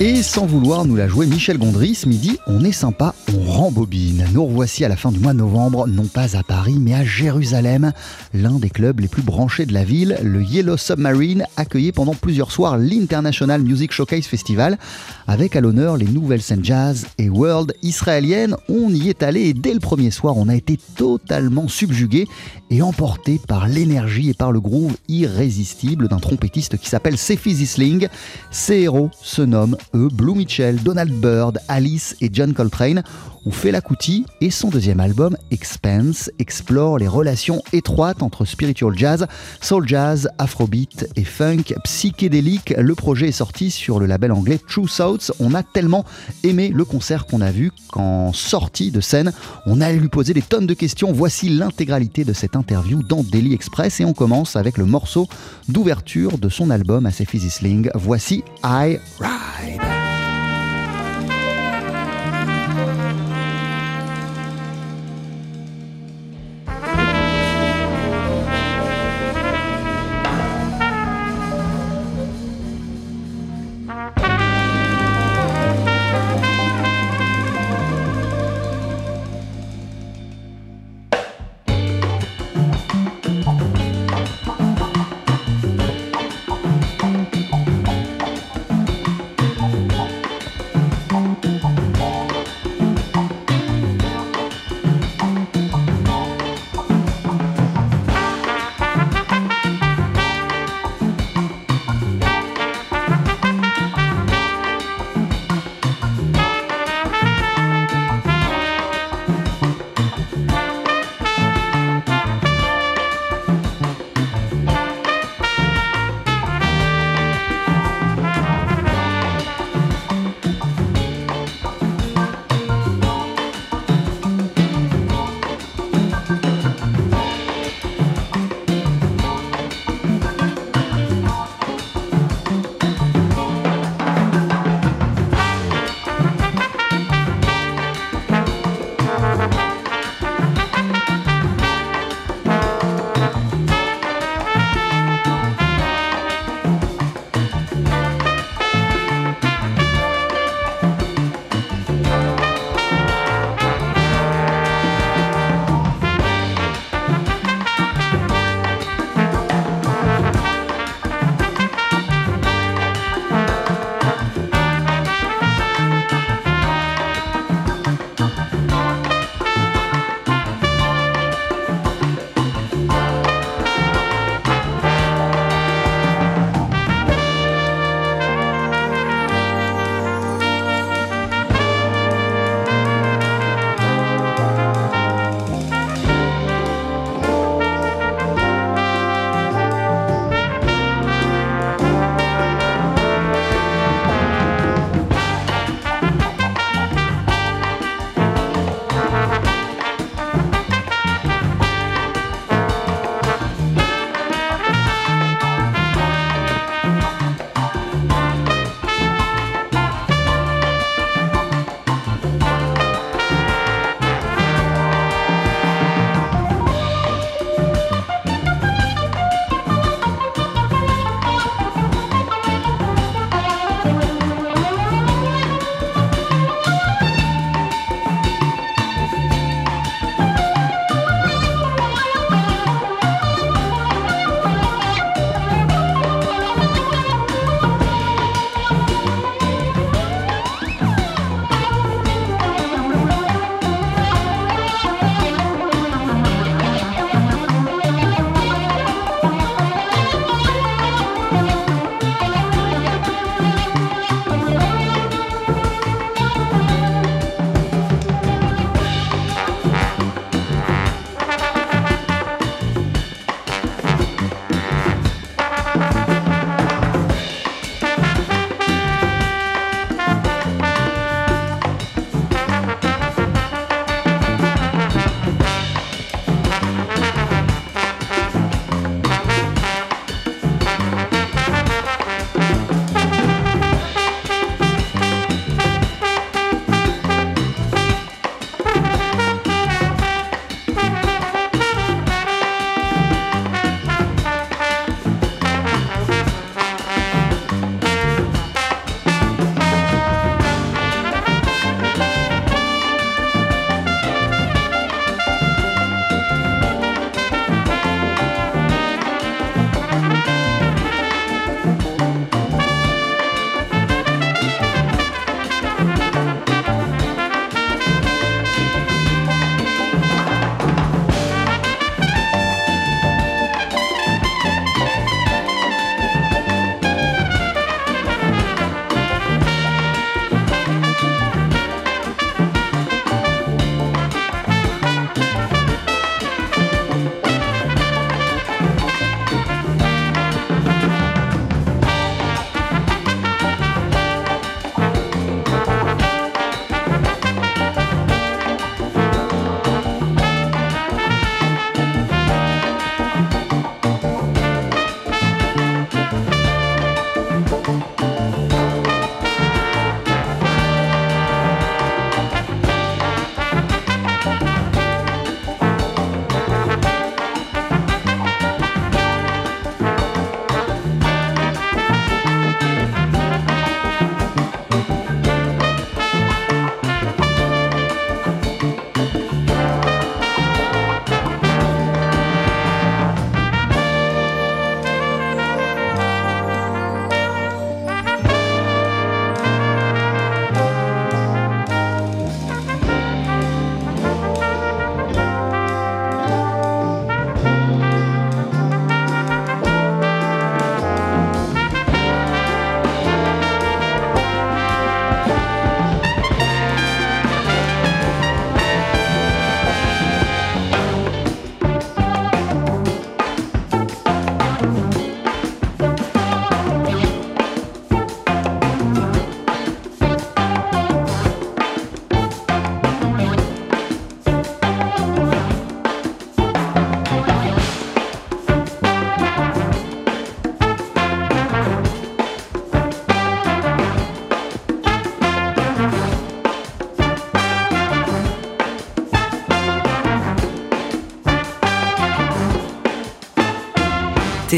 Et sans vouloir nous la jouer Michel Gondry, ce midi, on est sympa, on rembobine. Nous revoici à la fin du mois de novembre, non pas à Paris, mais à Jérusalem. L'un des clubs les plus branchés de la ville, le Yellow Submarine, accueillait pendant plusieurs soirs l'International Music Showcase Festival, avec à l'honneur les nouvelles scènes jazz et world israéliennes. On y est allé et dès le premier soir, on a été totalement subjugué et emporté par l'énergie et par le groove irrésistible d'un trompettiste qui s'appelle Sefi Zisling. Ses héros se nomment eux, Blue Mitchell, Donald Byrd, Alice et John Coltrane, ont fait la Kuti et son deuxième album, Expense, explore les relations étroites entre spiritual jazz, soul jazz, afrobeat et funk psychédélique. Le projet est sorti sur le label anglais True Souths. On a tellement aimé le concert qu'on a vu qu'en sortie de scène, on allait lui poser des tonnes de questions. Voici l'intégralité de cette interview dans Daily Express et on commence avec le morceau d'ouverture de son album à Sling. Voici I Ride.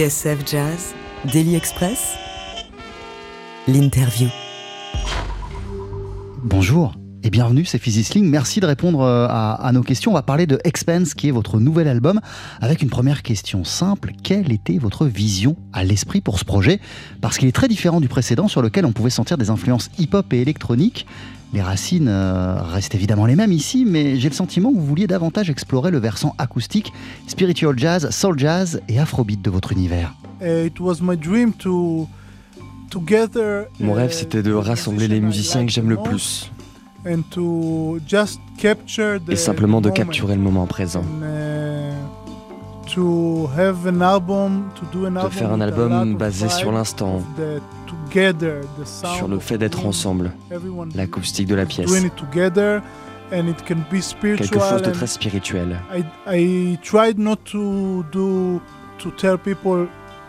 TSF Jazz, Daily Express, l'interview. Bonjour et bienvenue, c'est Physisling. Merci de répondre euh, à, à, nos questions. On va parler de Expense, qui est votre nouvel album, avec une première question simple. Quelle était votre vision à l'esprit pour ce projet? Parce qu'il est très différent du précédent, sur lequel on pouvait sentir des influences hip-hop et électroniques. Les racines euh, restent évidemment les mêmes ici, mais j'ai le sentiment que vous vouliez davantage explorer le versant acoustique, spiritual jazz, soul jazz et afrobeat de votre univers. It was my dream to mon rêve, c'était de rassembler les musiciens que j'aime le plus et simplement de capturer le moment présent. De faire un album basé sur l'instant, sur le fait d'être ensemble, l'acoustique de la pièce. Quelque chose de très spirituel.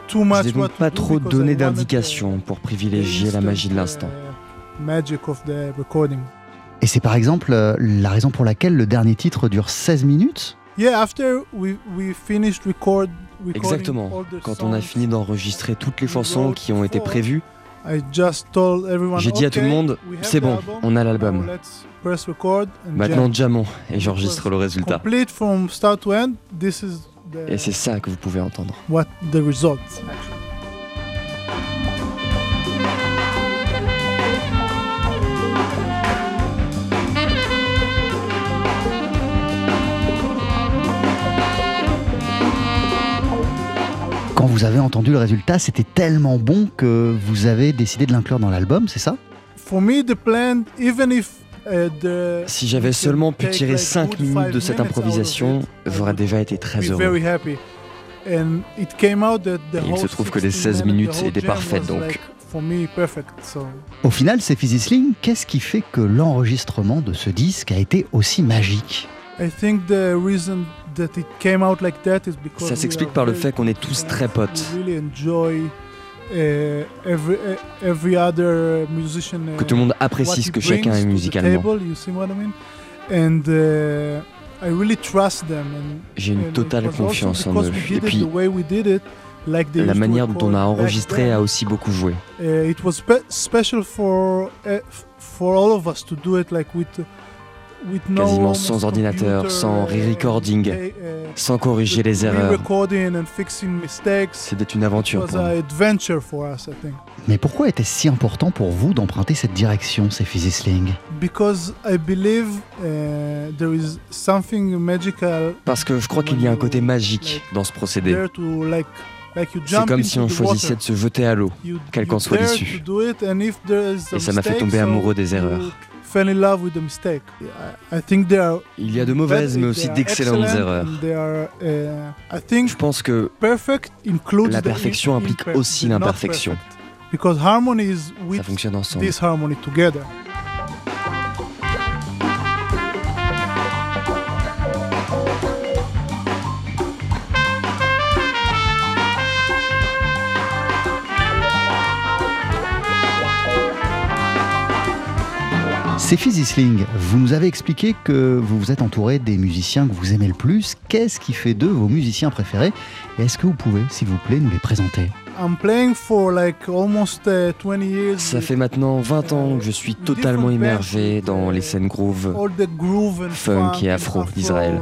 Je n'ai donc pas trop donné d'indications pour privilégier la magie de l'instant. Et c'est par exemple euh, la raison pour laquelle le dernier titre dure 16 minutes Exactement. Quand on a fini d'enregistrer toutes les chansons qui ont été prévues, j'ai dit à tout le monde, c'est bon, on a l'album. Maintenant, jamons et j'enregistre le résultat. Et c'est ça que vous pouvez entendre. Quand vous avez entendu le résultat, c'était tellement bon que vous avez décidé de l'inclure dans l'album, c'est ça? Uh, si j'avais seulement pu tirer 5 minutes de cette improvisation, j'aurais déjà été très heureux. Et il se trouve que les 16 minutes étaient parfaites donc. Au final, c'est Sling, qu'est-ce qui fait que l'enregistrement de ce disque a été aussi magique? Ça s'explique par le fait qu'on est tous très potes. Uh, uh, que tout le monde apprécie ce que chacun est musicalement. J'ai une totale confiance en eux. Et puis, la manière dont on a enregistré a aussi beaucoup joué. Quasiment sans ordinateur, sans re-recording, sans corriger les erreurs. C'était une aventure pour nous. Mais pourquoi était-ce si important pour vous d'emprunter cette direction, ces Sling Parce que je crois qu'il y a un côté magique dans ce procédé. C'est comme si on choisissait de se jeter à l'eau, quel qu'en soit l'issue. Et ça m'a fait tomber amoureux des erreurs. Il y a de mauvaises mais aussi d'excellentes erreurs. Uh, Je pense que la perfection implique aussi l'imperfection. Ça fonctionne ensemble. C'est Sling, vous nous avez expliqué que vous vous êtes entouré des musiciens que vous aimez le plus. Qu'est-ce qui fait d'eux vos musiciens préférés? Et est-ce que vous pouvez, s'il vous plaît, nous les présenter? Uh, Ça fait maintenant 20 ans que je suis totalement immergé dans les scènes groove, funk et afro d'Israël.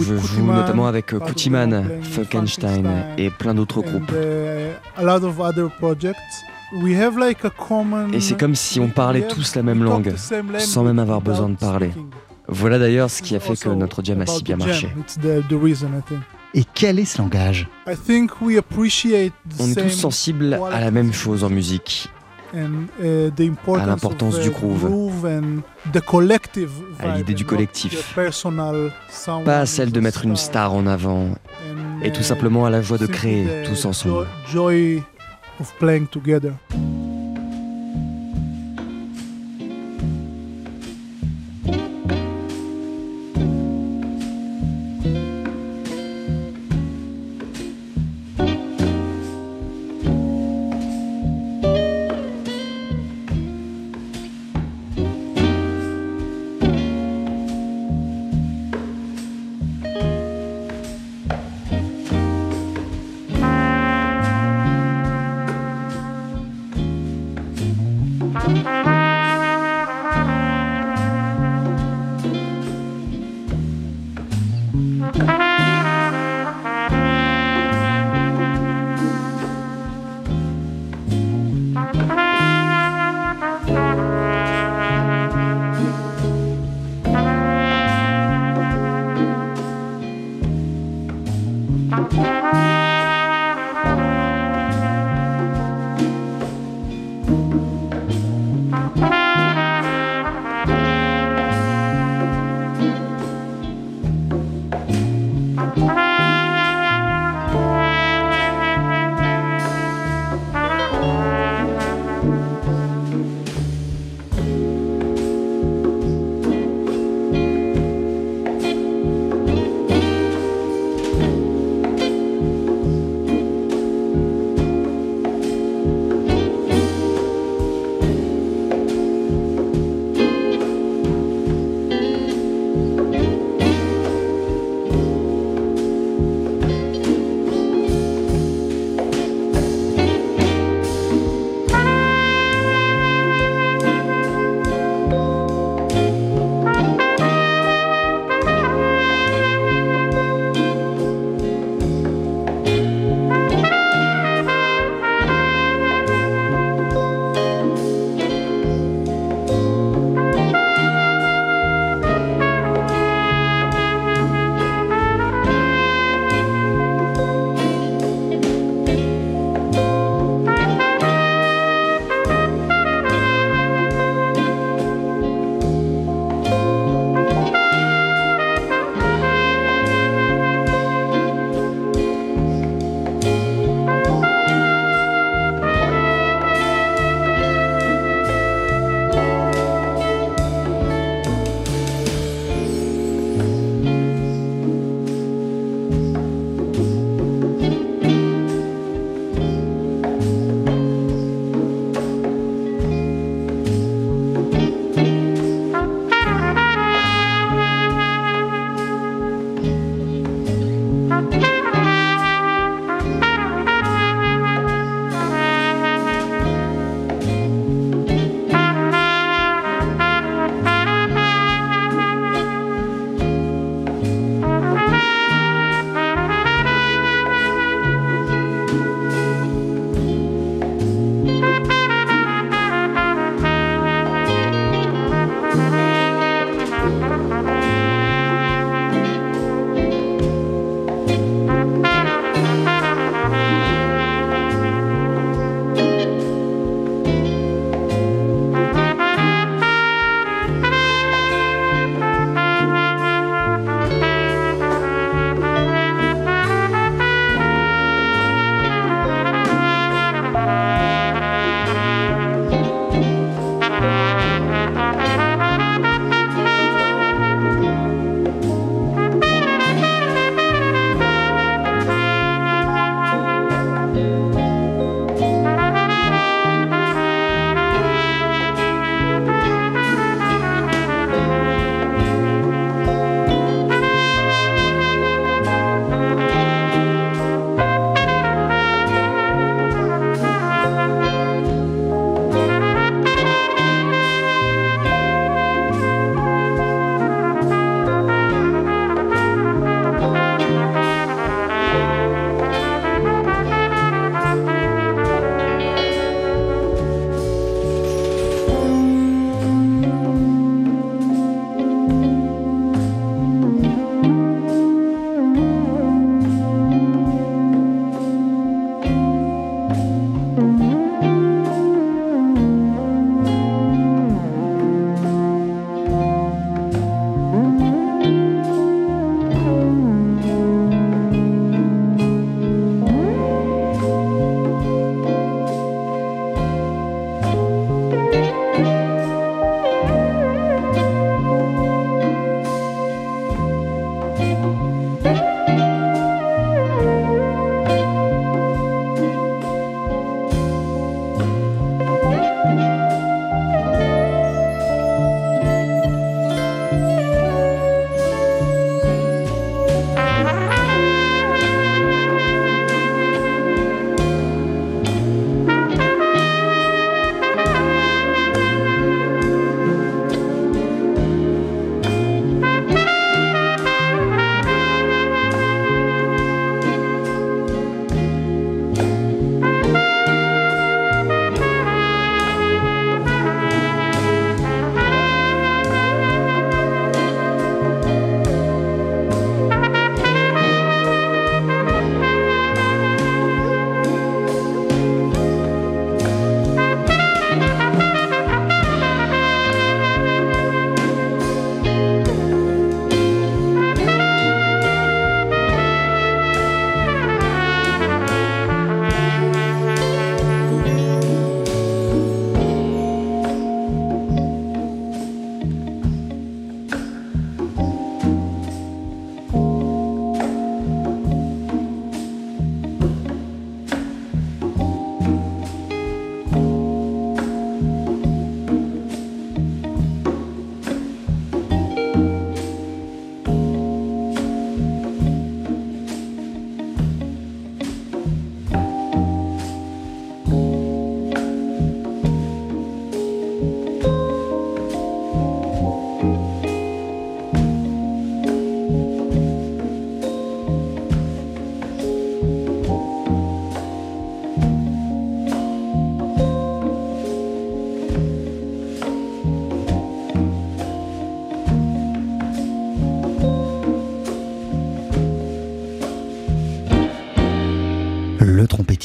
Je joue notamment avec Kutiman, Funkenstein et plein d'autres groupes. Et c'est comme si on parlait tous la même langue, sans même avoir besoin de parler. Voilà d'ailleurs ce qui a fait que notre jam a si bien marché. Et quel est ce langage? On est tous sensibles à la même chose en musique. Uh, à l'importance du groove, à l'idée du collectif, pas à celle de mettre une star en avant, et tout simplement à la joie de créer tous ensemble. Of playing together.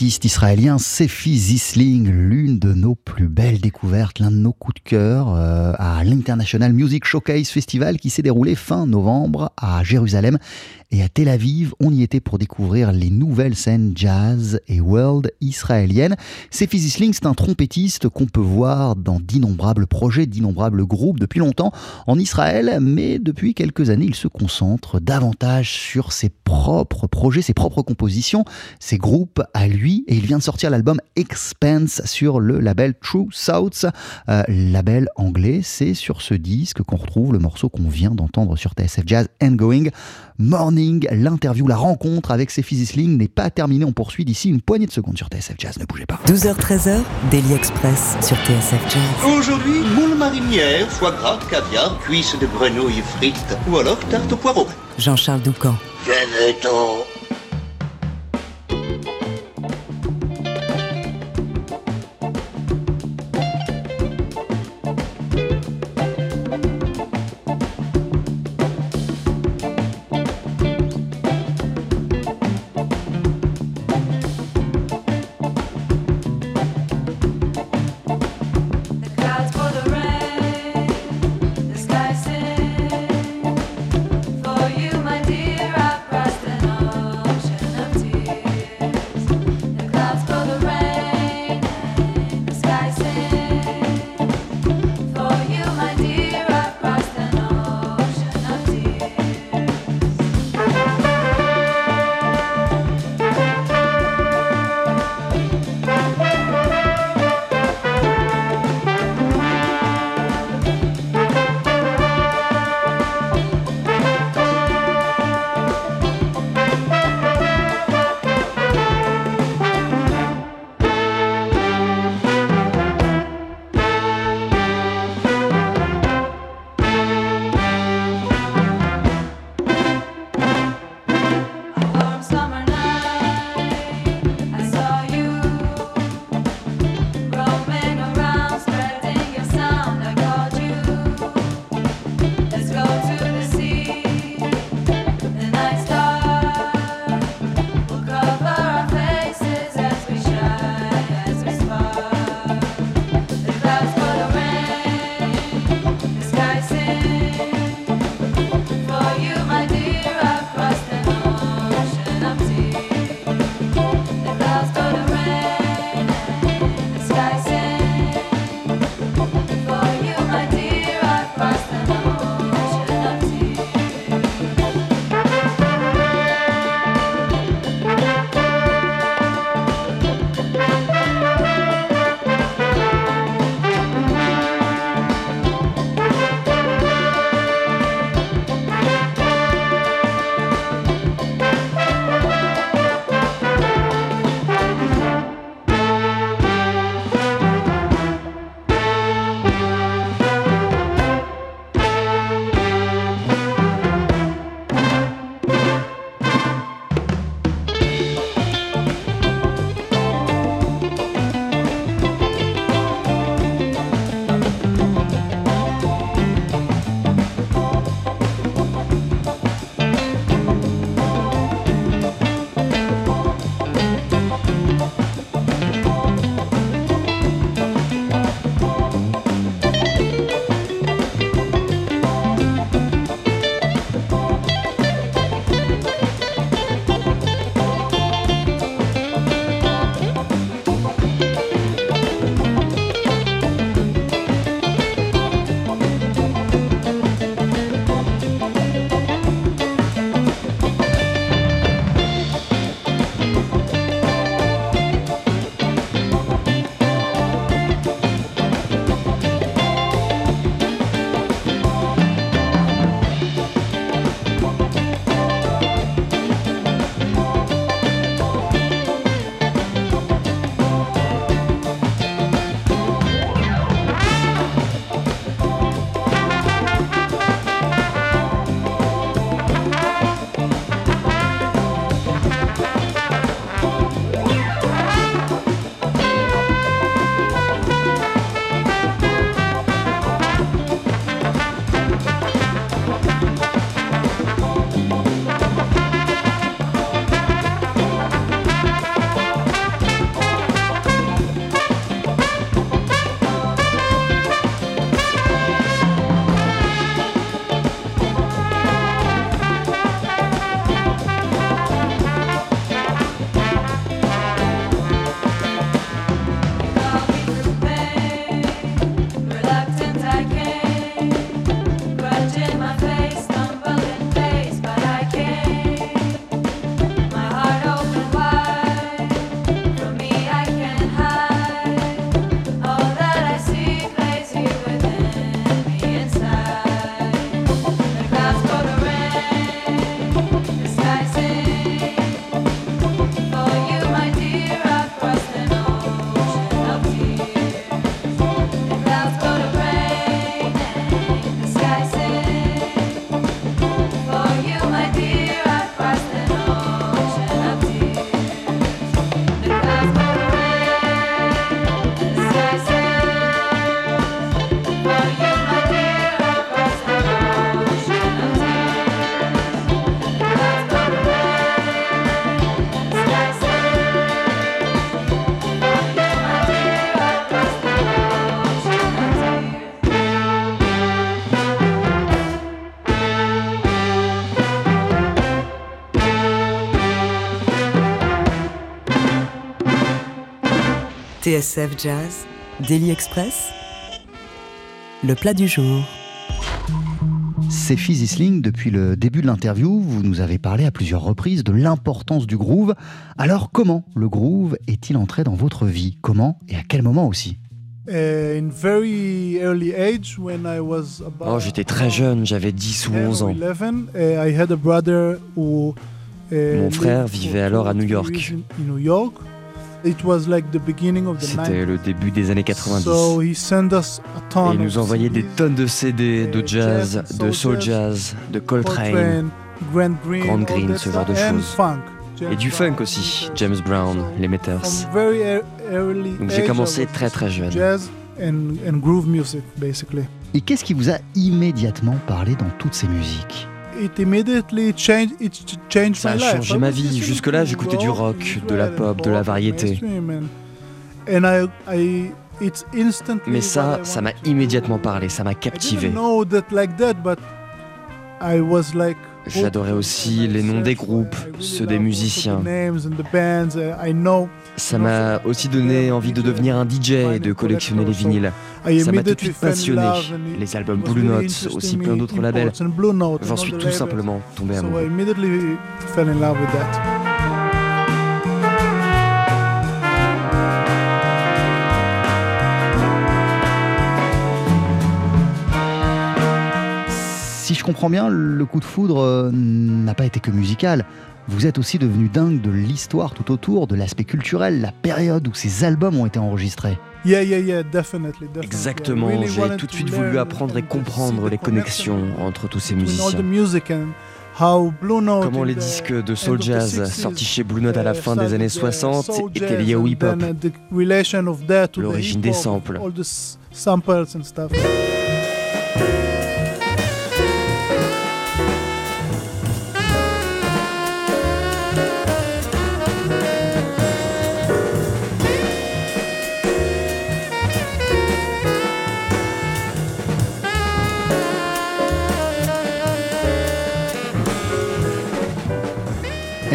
Israélien Sefi Zisling, l'une de nos plus belles découvertes, l'un de nos coups de cœur euh, à l'International Music Showcase Festival qui s'est déroulé fin novembre à Jérusalem et à Tel Aviv, on y était pour découvrir les nouvelles scènes jazz et world israéliennes. Sefi Zisling, c'est un trompettiste qu'on peut voir dans d'innombrables projets, d'innombrables groupes depuis longtemps en Israël, mais depuis quelques années, il se concentre davantage sur ses propres projets, ses propres compositions, ses groupes à lui, et il vient de sortir l'album Expense sur le label True South, euh, label anglais. C'est sur ce disque qu'on retrouve le morceau qu'on vient d'entendre sur TSF Jazz, and Going Morning. L'interview, la rencontre avec Sefi Zisling n'est pas terminée. On poursuit d'ici une poignée de secondes sur TSF Jazz. Ne bougez pas. 12h-13h, Daily Express sur TSF Jazz. Aujourd'hui, moule marinière, foie gras, caviar, cuisses de grenouille frites ou alors tarte au poireau. Jean-Charles Doucan. Venez-t'en TSF Jazz, Daily Express, le plat du jour. C'est Fizzy Sling, depuis le début de l'interview, vous nous avez parlé à plusieurs reprises de l'importance du groove. Alors comment le groove est-il entré dans votre vie? Comment et à quel moment aussi? Uh, Oh, j'étais très jeune, j'avais 10 ou 11 ans. Uh, Mon frère vivait alors à New York. C'était le début des années 90. Et il nous envoyait des tonnes de CD de jazz, de soul jazz, de Coltrane, Grand Green, ce genre de choses. Et du funk aussi, James Brown, les Meters. Donc j'ai commencé très très jeune. Et qu'est-ce qui vous a immédiatement parlé dans toutes ces musiques? Ça a changé ma vie. Jusque-là, j'écoutais du rock, de la pop, de la variété. Mais ça, ça m'a immédiatement parlé, ça m'a captivé. J'adorais aussi les noms des groupes, ceux des musiciens. Ça m'a aussi donné envie de devenir un DJ et de collectionner les vinyles. Ça m'a tout de suite passionné. Les albums Blue Notes, aussi plein d'autres labels. J'en suis tout simplement tombé amoureux. Si je comprends bien, le coup de foudre euh, n'a pas été que musical. Vous êtes aussi devenu dingue de l'histoire tout autour, de l'aspect culturel, la période où ces albums ont été enregistrés. Exactement, j'ai tout de suite voulu apprendre et comprendre les connexions entre tous ces musiciens. Comment les disques de soul jazz sortis chez Blue Note à la fin des années 60 étaient liés au hip-hop, l'origine des samples.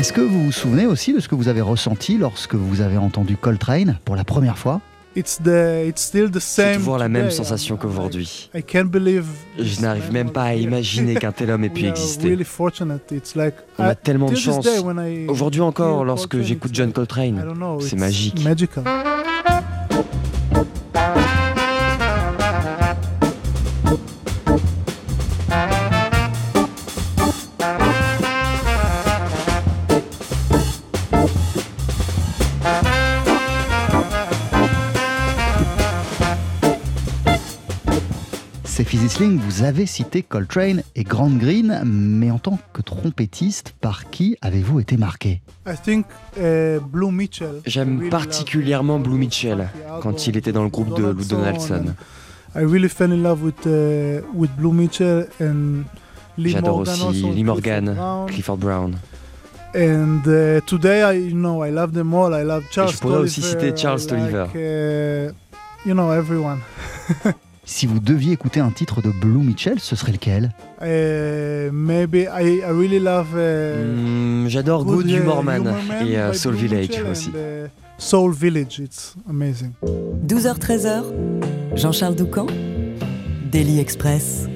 Est-ce que vous vous souvenez aussi de ce que vous avez ressenti lorsque vous avez entendu Coltrane pour la première fois? C'est toujours la même sensation qu'aujourd'hui. Je n'arrive même pas à imaginer qu'un tel homme ait pu exister. On a tellement de chance. Aujourd'hui encore, lorsque j'écoute John Coltrane, c'est magique. Sling, vous avez cité Coltrane et Grand Green, mais en tant que trompettiste, par qui avez-vous été marqué uh, J'aime particulièrement Blue Mitchell, quand il était dans le groupe de Lou Donaldson. J'adore aussi Lee Morgan, Clifford Brown. And uh, today, I, you know, I love them all. I love Charles. Et je pourrais aussi citer Charles Tolliver. Uh, you know, everyone. Si vous deviez écouter un titre de Blue Mitchell, ce serait lequel? Uh, maybe I, really love. Uh, mm, J'adore Good, Humor Man et uh, Soul Village aussi. Soul Village, it's amazing. 12h-13h, Jean-Charles Doucan, Daily Express.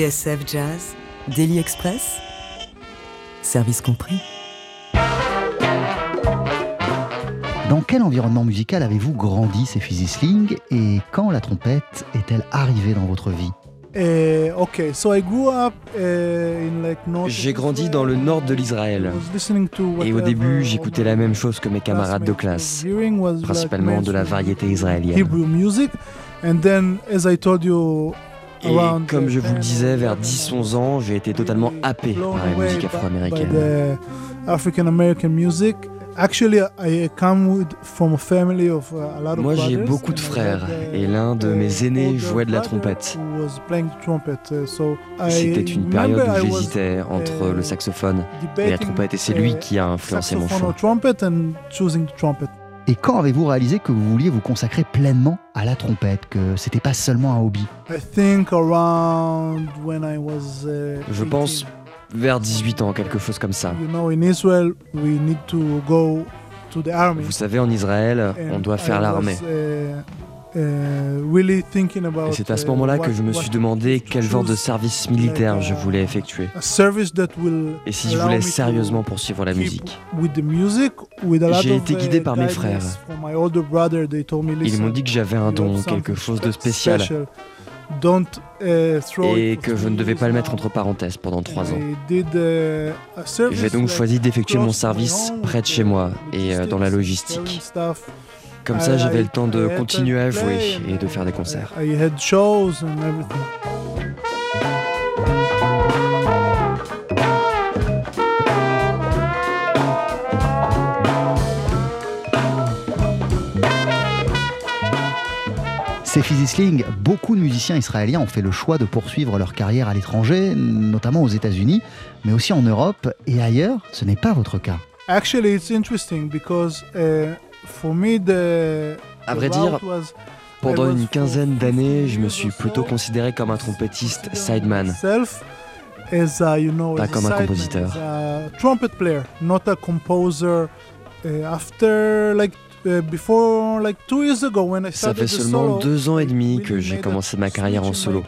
TSF Jazz, Daily Express, service compris. Dans quel environnement musical avez-vous grandi, ces Sling et quand la trompette est-elle arrivée dans votre vie? Eh, J'ai grandi dans le nord de l'Israël. Et au début, j'écoutais la même chose que mes camarades de classe, principalement de la variété israélienne. Et comme je vous le disais, vers 10-11 ans, j'ai été totalement happé par la musique afro-américaine. Moi, j'ai beaucoup de frères et l'un de mes aînés jouait de la trompette. Uh, C'était une période où j'hésitais entre le saxophone et la trompette et c'est lui qui a influencé mon choix. Et quand avez-vous réalisé que vous vouliez vous consacrer pleinement à la trompette, que c'était pas seulement un hobby? Uh, Je pense vers 18 ans, quelque chose comme ça. Vous savez, en Israël, on doit faire l'armée. Uh, uh, Et c'est à ce moment-là que je me suis demandé quel genre de service militaire je voulais effectuer. Et si je voulais sérieusement poursuivre la musique. J'ai été guidé par mes frères. Ils m'ont dit que j'avais un don, quelque chose de spécial. Uh, et que je ne devais pas le mettre entre parenthèses pendant trois ans. Uh, J'ai donc choisi d'effectuer mon service près de chez moi et euh, dans la logistique. Comme ça, j'avais le temps de continuer à jouer et de faire des concerts. C'est Fizzy Sling, beaucoup de musiciens israéliens ont fait le choix de poursuivre leur carrière à l'étranger, notamment aux États-Unis, mais aussi en Europe et ailleurs. Ce n'est pas votre cas. Actually, it's interesting because uh, for me the à vrai dire, pendant une quinzaine d'années, je me suis plutôt considéré comme un trompettiste sideman. Pas comme un compositeur. trumpet player, not a composer. After like ça fait seulement deux ans et demi que j'ai commencé ma carrière en solo.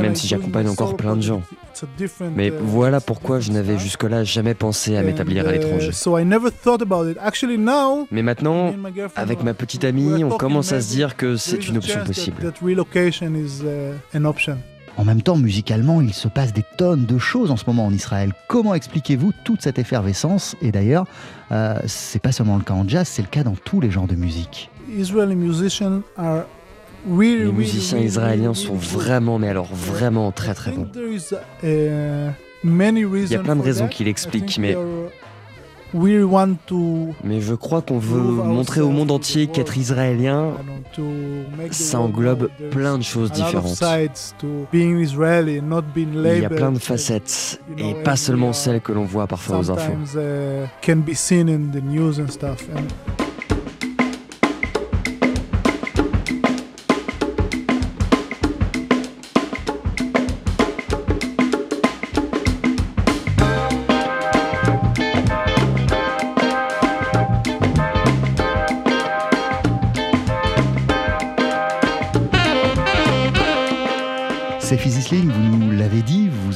Même si j'accompagne encore plein de gens. Mais uh, voilà pourquoi je n'avais jusque-là jamais pensé à m'établir à uh, l'étranger. Mais maintenant, avec ma petite amie, on commence à se dire que c'est une option possible. En même temps, musicalement, il se passe des tonnes de choses en ce moment en Israël. Comment expliquez-vous toute cette effervescence? Et d'ailleurs, euh, c'est pas seulement le cas en jazz, c'est le cas dans tous les genres de musique. Les musiciens israéliens sont vraiment, mais alors vraiment très très bons. Uh, il y a plein de raisons qui l'expliquent, mais mais je crois qu'on veut montrer au monde entier qu'être israélien, ça englobe plein de choses différentes. Il y a plein de facettes, et pas seulement celles que l'on voit parfois aux infos.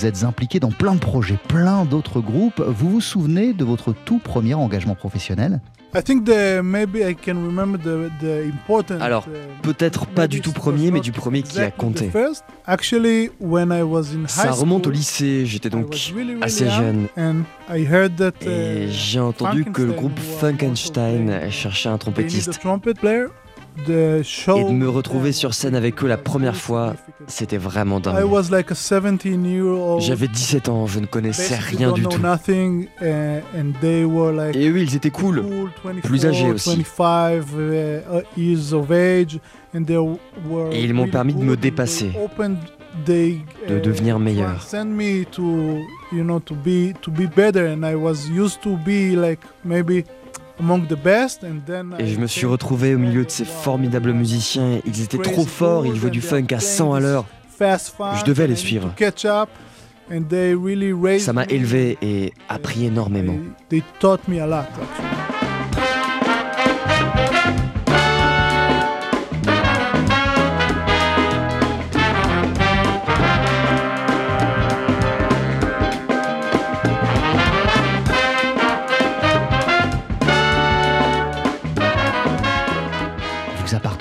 Êtes impliqué dans plein de projets, plein d'autres groupes. Vous vous souvenez de votre tout premier engagement professionnel? Alors, uh, peut-être pas du tout premier, mais du premier qui a compté. Ça remonte au lycée, j'étais donc assez jeune. Et uh, j'ai entendu que le groupe Funkenstein cherchait un trompettiste. Et de me retrouver sur scène avec eux la première fois, c'était vraiment dingue. J'avais 17 ans, je ne connaissais rien du tout. Et eux, ils étaient cool, plus âgés aussi. Et ils m'ont permis de me dépasser, de devenir meilleur. Et je me suis retrouvé au milieu de ces formidables musiciens. Ils étaient trop forts, ils jouaient du funk à 100 à l'heure. Je devais les suivre. Ça m'a élevé et appris énormément.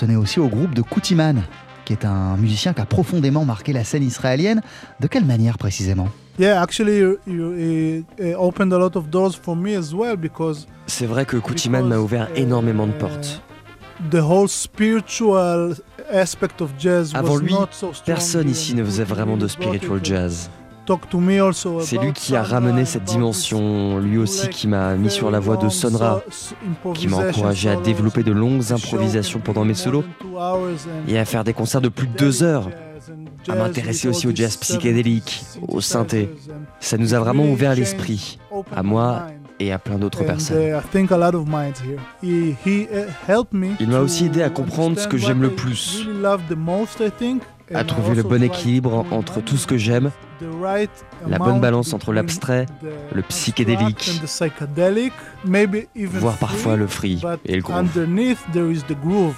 Appartenait aussi au groupe de Koutiman, qui est un musicien qui a profondément marqué la scène israélienne. De quelle manière précisément? C'est vrai que Koutiman m'a ouvert énormément de portes. Avant lui, personne ici ne faisait vraiment de spiritual jazz. C'est lui qui a ramené cette dimension, lui aussi qui m'a mis sur la voie de Sonra, qui m'a encouragé à développer de longues improvisations pendant mes solos et à faire des concerts de plus de deux heures, à m'intéresser aussi au jazz psychédélique, au synthé. Ça nous a vraiment ouvert l'esprit, à moi et à plein d'autres personnes. Uh, Il m'a aussi aidé à comprendre ce que j'aime le plus, à trouver le bon équilibre entre tout ce que j'aime, la bonne balance entre l'abstrait, le psychédélique, voire parfois le free et le groove.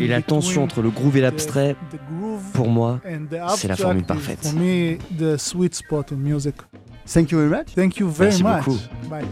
Et la tension entre le groove et l'abstrait, pour moi, c'est la formule parfaite. Thank you very much. Thank you very Merci much. Beaucoup. Bye.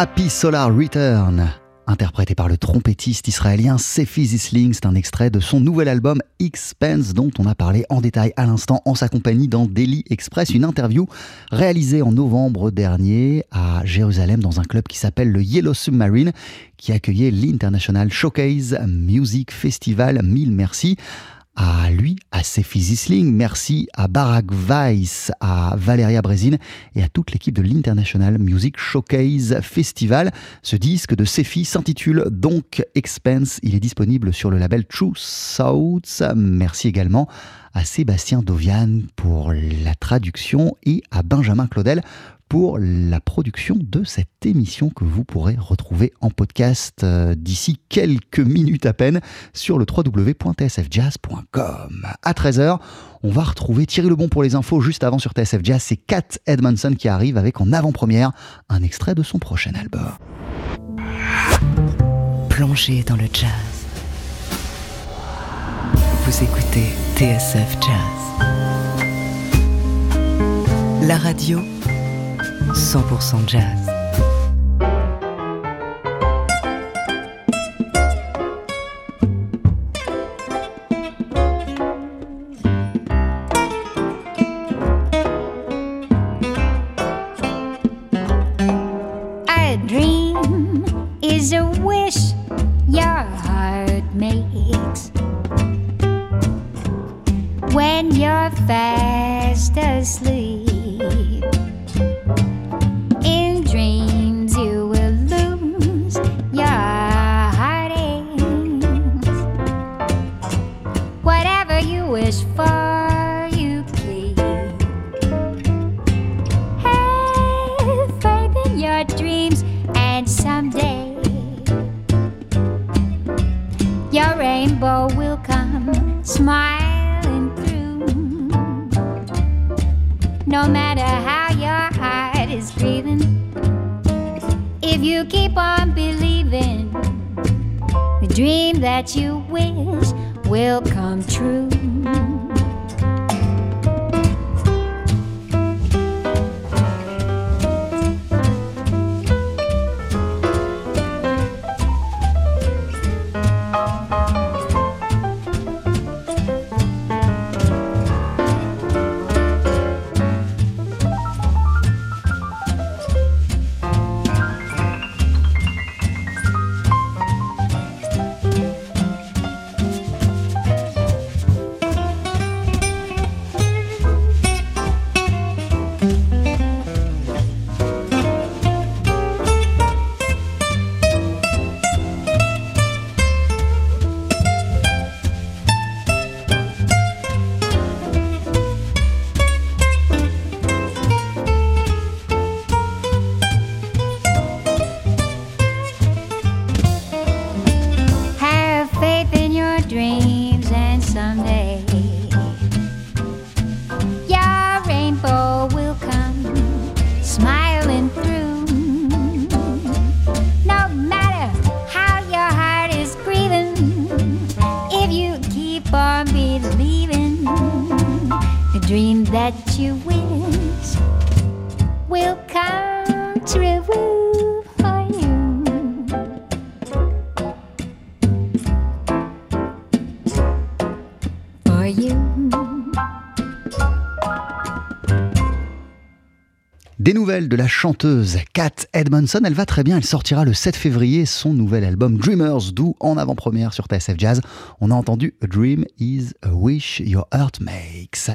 Happy Solar Return interprété par le trompettiste israélien Sefi Zisling. C'est un extrait de son nouvel album Expense dont on a parlé en détail à l'instant en sa compagnie dans Daily Express, une interview réalisée en novembre dernier à Jérusalem dans un club qui s'appelle le Yellow Submarine qui accueillait l'International Showcase Music Festival. Mille merci à lui, à Sefi Zisling, merci à Barack Weiss, à Valeria Brezin et à toute l'équipe de l'International Music Showcase Festival. Ce disque de Sefi s'intitule donc Expense. Il est disponible sur le label True Souths. Merci également à Sébastien Dovian pour la traduction et à Benjamin Claudel pour la production de cette émission que vous pourrez retrouver en podcast euh, d'ici quelques minutes à peine sur le www.tsfjazz.com. À 13h, on va retrouver Thierry Lebon pour les infos juste avant sur TSF Jazz. C'est Kat Edmondson qui arrive avec en avant-première un extrait de son prochain album. Plongez dans le jazz. Vous écoutez TSF Jazz. La radio 100% jazz. De la chanteuse Kat Edmondson. Elle va très bien, elle sortira le 7 février son nouvel album Dreamers, d'où en avant-première sur TSF Jazz. On a entendu A Dream is a Wish Your Heart Makes.